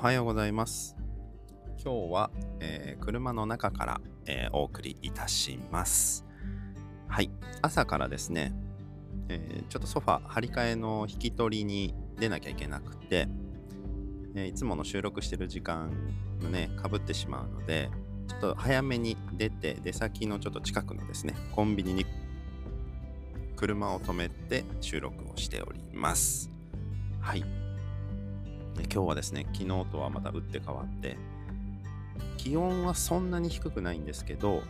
はようございます。今日は、えー車の中から、えーお送りいたします。はい。朝からですね、えーちょっとソファ張り替えの引き取りに出なきゃいけなくて、えいつもの収録してる時間のね、かぶってしまうので、ちょっと早めに出て、出先のちょっと近くのですね、コンビニに車を止めて収録をしております。はい。で今日はですね、昨日とはまた打って変わって、気温はそんなに低くないんですけど、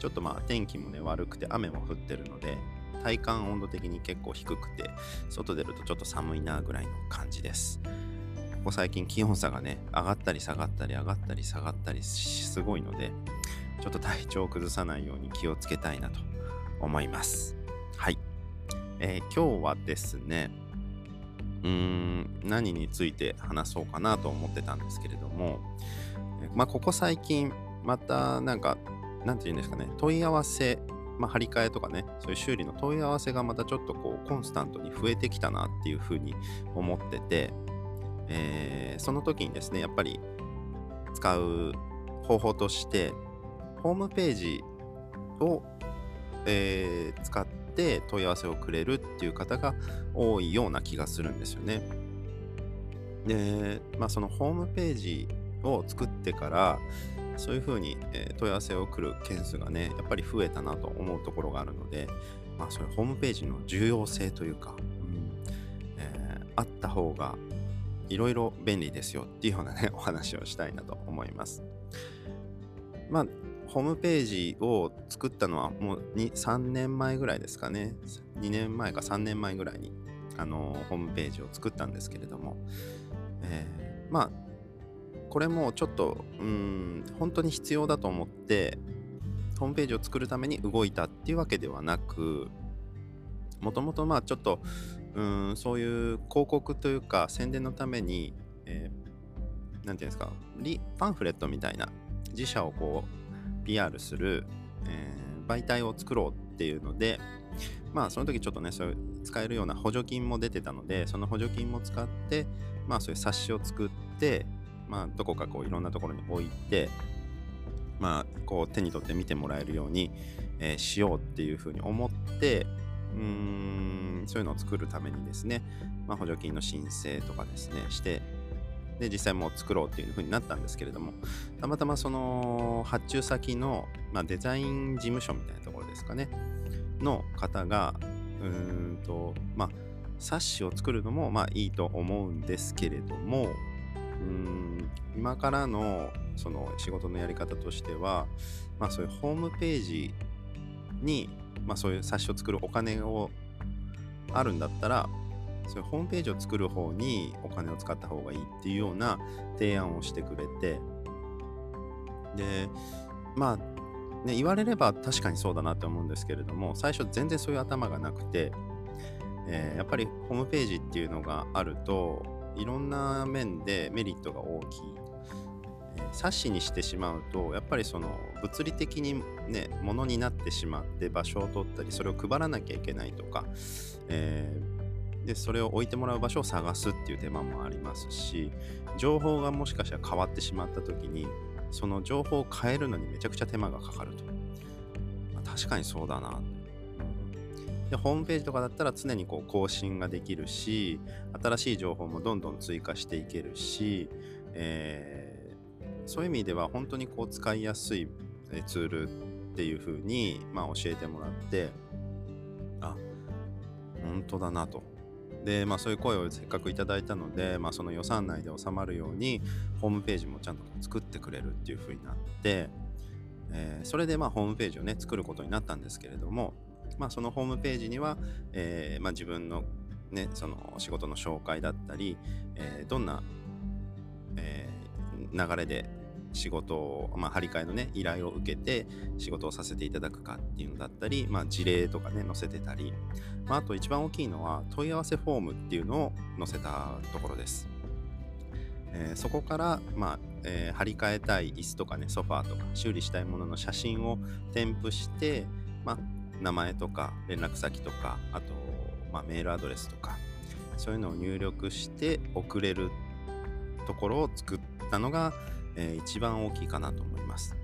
ちょっとまあ天気もね悪くて雨も降ってるので、体感温度的に結構低くて、外出るとちょっと寒いなぐらいの感じです。ここ最近気温差がね、上がったり下がったり上がったり下がったりすごいので、ちょっと体調を崩さないように気をつけたいなと思います。はい。えー今日はですね、うん何について話そうかなと思ってたんですけれども、まあ、ここ最近またなんかなんて言うんですかね問い合わせ、まあ、張り替えとかねそういう修理の問い合わせがまたちょっとこうコンスタントに増えてきたなっていうふうに思ってて、えーその時にですねやっぱり使う方法としてホームページを、えー使って問い合わせをくれるっていう方が多いような気がするんですよね。で、まあ、そのホームページを作ってからそういうふうに、え問い合わせを来る件数がねやっぱり増えたなと思うところがあるので、まあ、そういうホームページの重要性というか、うんえーあった方がいろいろ便利ですよっていうようなねお話をしたいなと思います。まあホームページを作ったのはもう3年前ぐらいですかね。2年前か3年前ぐらいに、あのホームページを作ったんですけれども、えーまあ、これもちょっと、うん、本当に必要だと思って、ホームページを作るために動いたっていうわけではなく、もともとまあちょっと、うん、そういう広告というか宣伝のために、えーていうんですか、パンフレットみたいな自社をこう PR する、えー媒体を作ろうっていうので、まあその時ちょっとね、そういう使えるような補助金も出てたので、その補助金も使って、まあそういう冊子を作って、まあどこかこういろんなところに置いて、まあこう手に取って見てもらえるように、えーしようっていうふうに思って、うーん、そういうのを作るためにですね、まあ補助金の申請とかですね、して、で、実際もう作ろうっていうふうになったんですけれども、たまたまその発注先の、まあ、デザイン事務所みたいなところですかね、の方が、うーんと、まあ、冊子を作るのもまあいいと思うんですけれども、うん今からのその仕事のやり方としては、まあそういうホームページに、まあそういう冊子を作るお金をあるんだったら、そういうホームページを作る方にお金を使った方がいいっていうような提案をしてくれて、で、まあ、ね、言われれば確かにそうだなって思うんですけれども、最初全然そういう頭がなくて、えーやっぱりホームページっていうのがあると、いろんな面でメリットが大きい。え冊子にしてしまうと、やっぱりその物理的にね、ものになってしまって場所を取ったり、それを配らなきゃいけないとか、えで、それを置いてもらう場所を探すっていう手間もありますし、情報がもしかしたら変わってしまった時に、その情報を変えるのにめちゃくちゃ手間がかかると。まあ確かにそうだな。で、ホームページとかだったら常にこう更新ができるし、新しい情報もどんどん追加していけるし、えーそういう意味では本当にこう使いやすいツールっていう風に、まあ、教えてもらって、あ、本当だなと。で、まあそういう声をせっかくいただいたので、まあその予算内で収まるように、ホームページもちゃんと作ってくれるっていう風になって、えーそれでまあホームページをね、作ることになったんですけれども、まあそのホームページには、えーまあ自分のね、その仕事の紹介だったり、えーどんな、え流れで仕事を、まあ、張り替えのね、依頼を受けて仕事をさせていただくかっていうのだったり、まあ、事例とかね、載せてたり、まあ、あと一番大きいのは問い合わせフォームっていうのを載せたところです。えーそこから、まあえー張り替えたい椅子とかね、ソファーとか修理したいものの写真を添付して、まあ、名前とか連絡先とか、あと、まあ、メールアドレスとか、そういうのを入力して送れるところを作ったのが、えー、一番大きいかなと思います。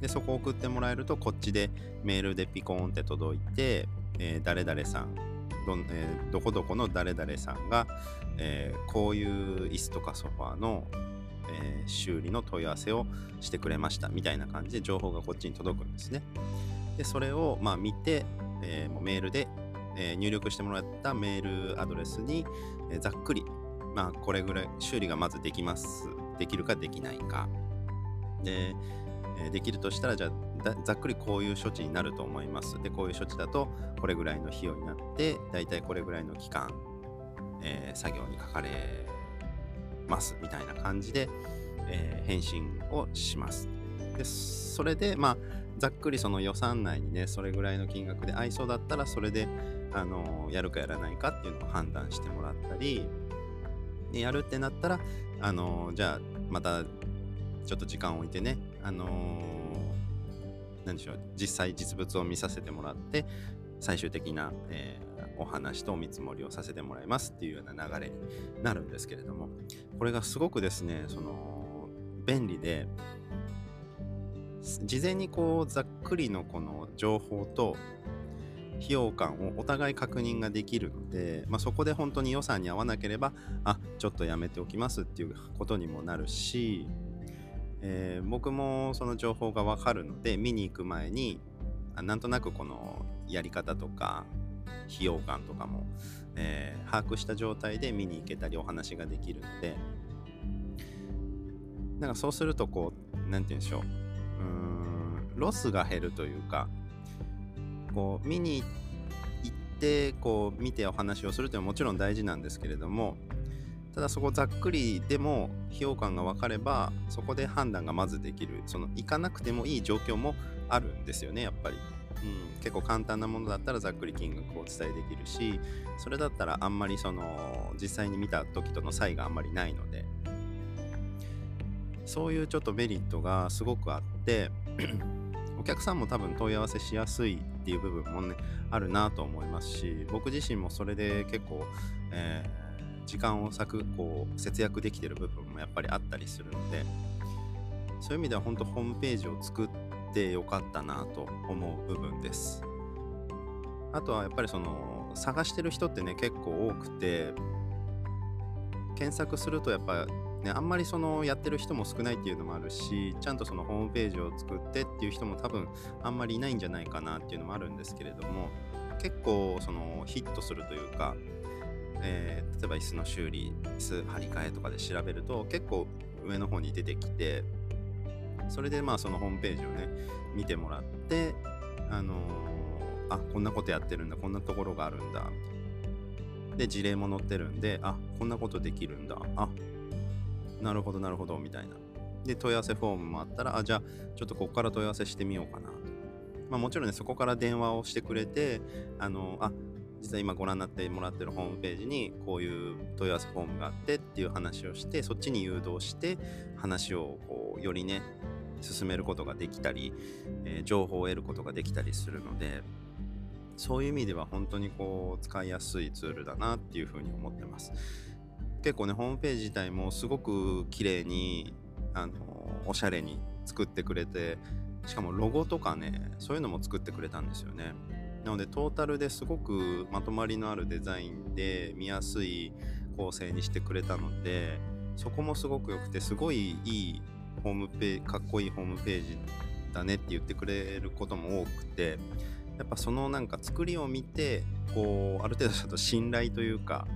で、そこを送ってもらえると、こっちでメールでピコーンって届いて、えー、誰々さん、ど,、えー、どこどこの誰々さんが、えー、こういう椅子とかソファーの、えー、修理の問い合わせをしてくれましたみたいな感じで情報がこっちに届くんですね。で、それをまあ見て、えー、もうメールで、えー、入力してもらったメールアドレスに、えー、ざっくり、まあこれぐらい修理がまずできます。できるかできないか。で、できるとしたらじゃあざっくりこういう処置になると思います。で、こういう処置だとこれぐらいの費用になって、だいたいこれぐらいの期間、えー、作業にかかれますみたいな感じで、えー、返信をします。で、それで、まあ、ざっくりその予算内にね、それぐらいの金額で合いそうだったら、それで、あのやるかやらないかっていうのを判断してもらったり、でやるってなったら、あのじゃあ、またちょっと時間を置いてね、あのー、何でしょう、実際実物を見させてもらって、最終的な、えー、お話とお見積もりをさせてもらいますっていうような流れになるんですけれども、これがすごくですね、その、便利で、事前にこう、ざっくりのこの情報と、費用感をお互い確認ができるので、まあ、そこで本当に予算に合わなければあちょっとやめておきますっていうことにもなるしえー、僕もその情報がわかるので見に行く前になんとなくこのやり方とか費用感とかも、えー、把握した状態で見に行けたりお話ができるのでなんかそうするとこう何て言うんでしょう。うーんロスが減るというかこう見に行ってこう見てお話をするというのはもちろん大事なんですけれどもただそこざっくりでも費用感が分かればそこで判断がまずできるその行かなくてもいい状況もあるんですよねやっぱり、うん、結構簡単なものだったらざっくり金額をお伝えできるしそれだったらあんまりその実際に見た時との差異があんまりないので。そういうちょっとメリットがすごくあってお客さんも多分問い合わせしやすいっていう部分もねあるなと思いますし僕自身もそれで結構、えー時間を割くこう節約できてる部分もやっぱりあったりするのでそういう意味では本当ホームページを作ってよかったなと思う部分です。あとはやっぱりその探してる人ってね結構多くて検索するとやっぱねあんまりそのやってる人も少ないっていうのもあるしちゃんとそのホームページを作ってっていう人も多分あんまりいないんじゃないかなっていうのもあるんですけれども結構そのヒットするというかえー、例えば椅子の修理椅子張り替えとかで調べると結構上の方に出てきてそれでまあそのホームページをね見てもらってあのー、あこんなことやってるんだこんなところがあるんだで事例も載ってるんであこんなことできるんだあなるほどなるほどみたいな。で問い合わせフォームもあったらあじゃあちょっとここから問い合わせしてみようかなと。まあもちろんねそこから電話をしてくれてあのあ実は今ご覧になってもらってるホームページにこういう問い合わせフォームがあってっていう話をしてそっちに誘導して話をこうよりね進めることができたり、えー、情報を得ることができたりするのでそういう意味では本当にこう使いやすいツールだなっていうふうに思ってます。結構ねホームページ自体もすごく綺麗にあのおしゃれに作ってくれてしかもロゴとかねそういうのも作ってくれたんですよね。なのでトータルですごくまとまりのあるデザインで見やすい構成にしてくれたのでそこもすごく良くてすごいいいホームページかっこいいホームページだねって言ってくれることも多くてやっぱそのなんか作りを見てこうある程度ちょっと信頼というか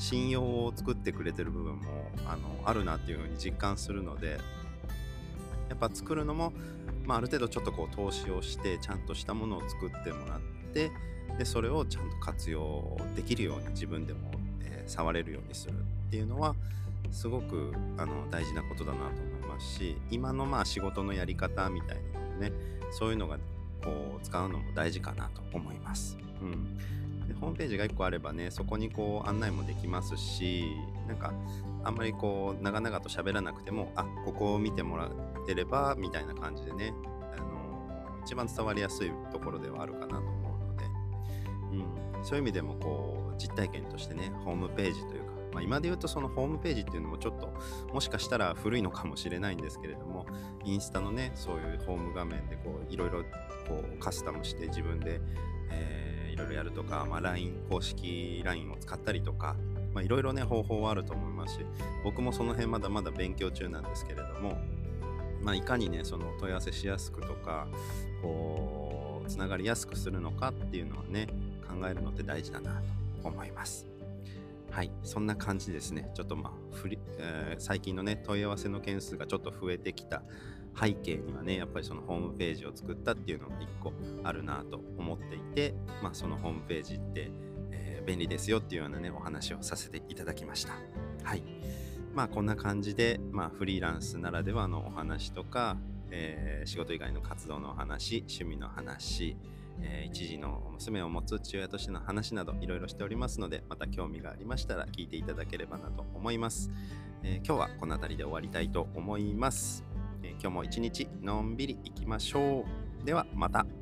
信用を作ってくれてる部分もあのあるなっていうふうに実感するのでやっぱ作るのも、まあ、ある程度ちょっとこう投資をしてちゃんとしたものを作ってもらってでそれをちゃんと活用できるように自分でも、えー、触れるようにするっていうのはすごくあの大事なことだなと思いますし今のまあ仕事のやり方みたいなのねそういうのがこう使うのも大事かなと思います。うんホームページが1個あればねそこにこう案内もできますしなんかあんまりこう長々と喋らなくてもあここを見てもらってればみたいな感じでねあの一番伝わりやすいところではあるかなと思うので、うん、そういう意味でもこう実体験としてねホームページというかまあ、今で言うとそのホームページっていうのもちょっともしかしたら古いのかもしれないんですけれどもインスタのねそういうホーム画面でこういろいろこうカスタムして自分で、え、ろいろやるとか、まあ、LINE 公式 LINE を使ったりとかいろいろね方法はあると思いますし僕もその辺まだまだ勉強中なんですけれども、まあ、いかにねその問い合わせしやすくとかこうつながりやすくするのかっていうのはね考えるのって大事だなと思います。はい、そんな感じですね。ちょっとまあ、りえー、最近のね、問い合わせの件数がちょっと増えてきた背景にはね、やっぱりそのホームページを作ったっていうのが一個あるなと思っていて、まあ、そのホームページって、えー、便利ですよっていうようなね、お話をさせていただきました。はい。まあ、こんな感じで、まあ、フリーランスならではのお話とか、えー、仕事以外の活動のお話、趣味の話、えー、一児の娘を持つ父親としての話などいろいろしておりますので、また興味がありましたら聞いていただければなと思います。えー、今日はこの辺りで終わりたいと思います。えー、今日も一日のんびりいきましょう。ではまた。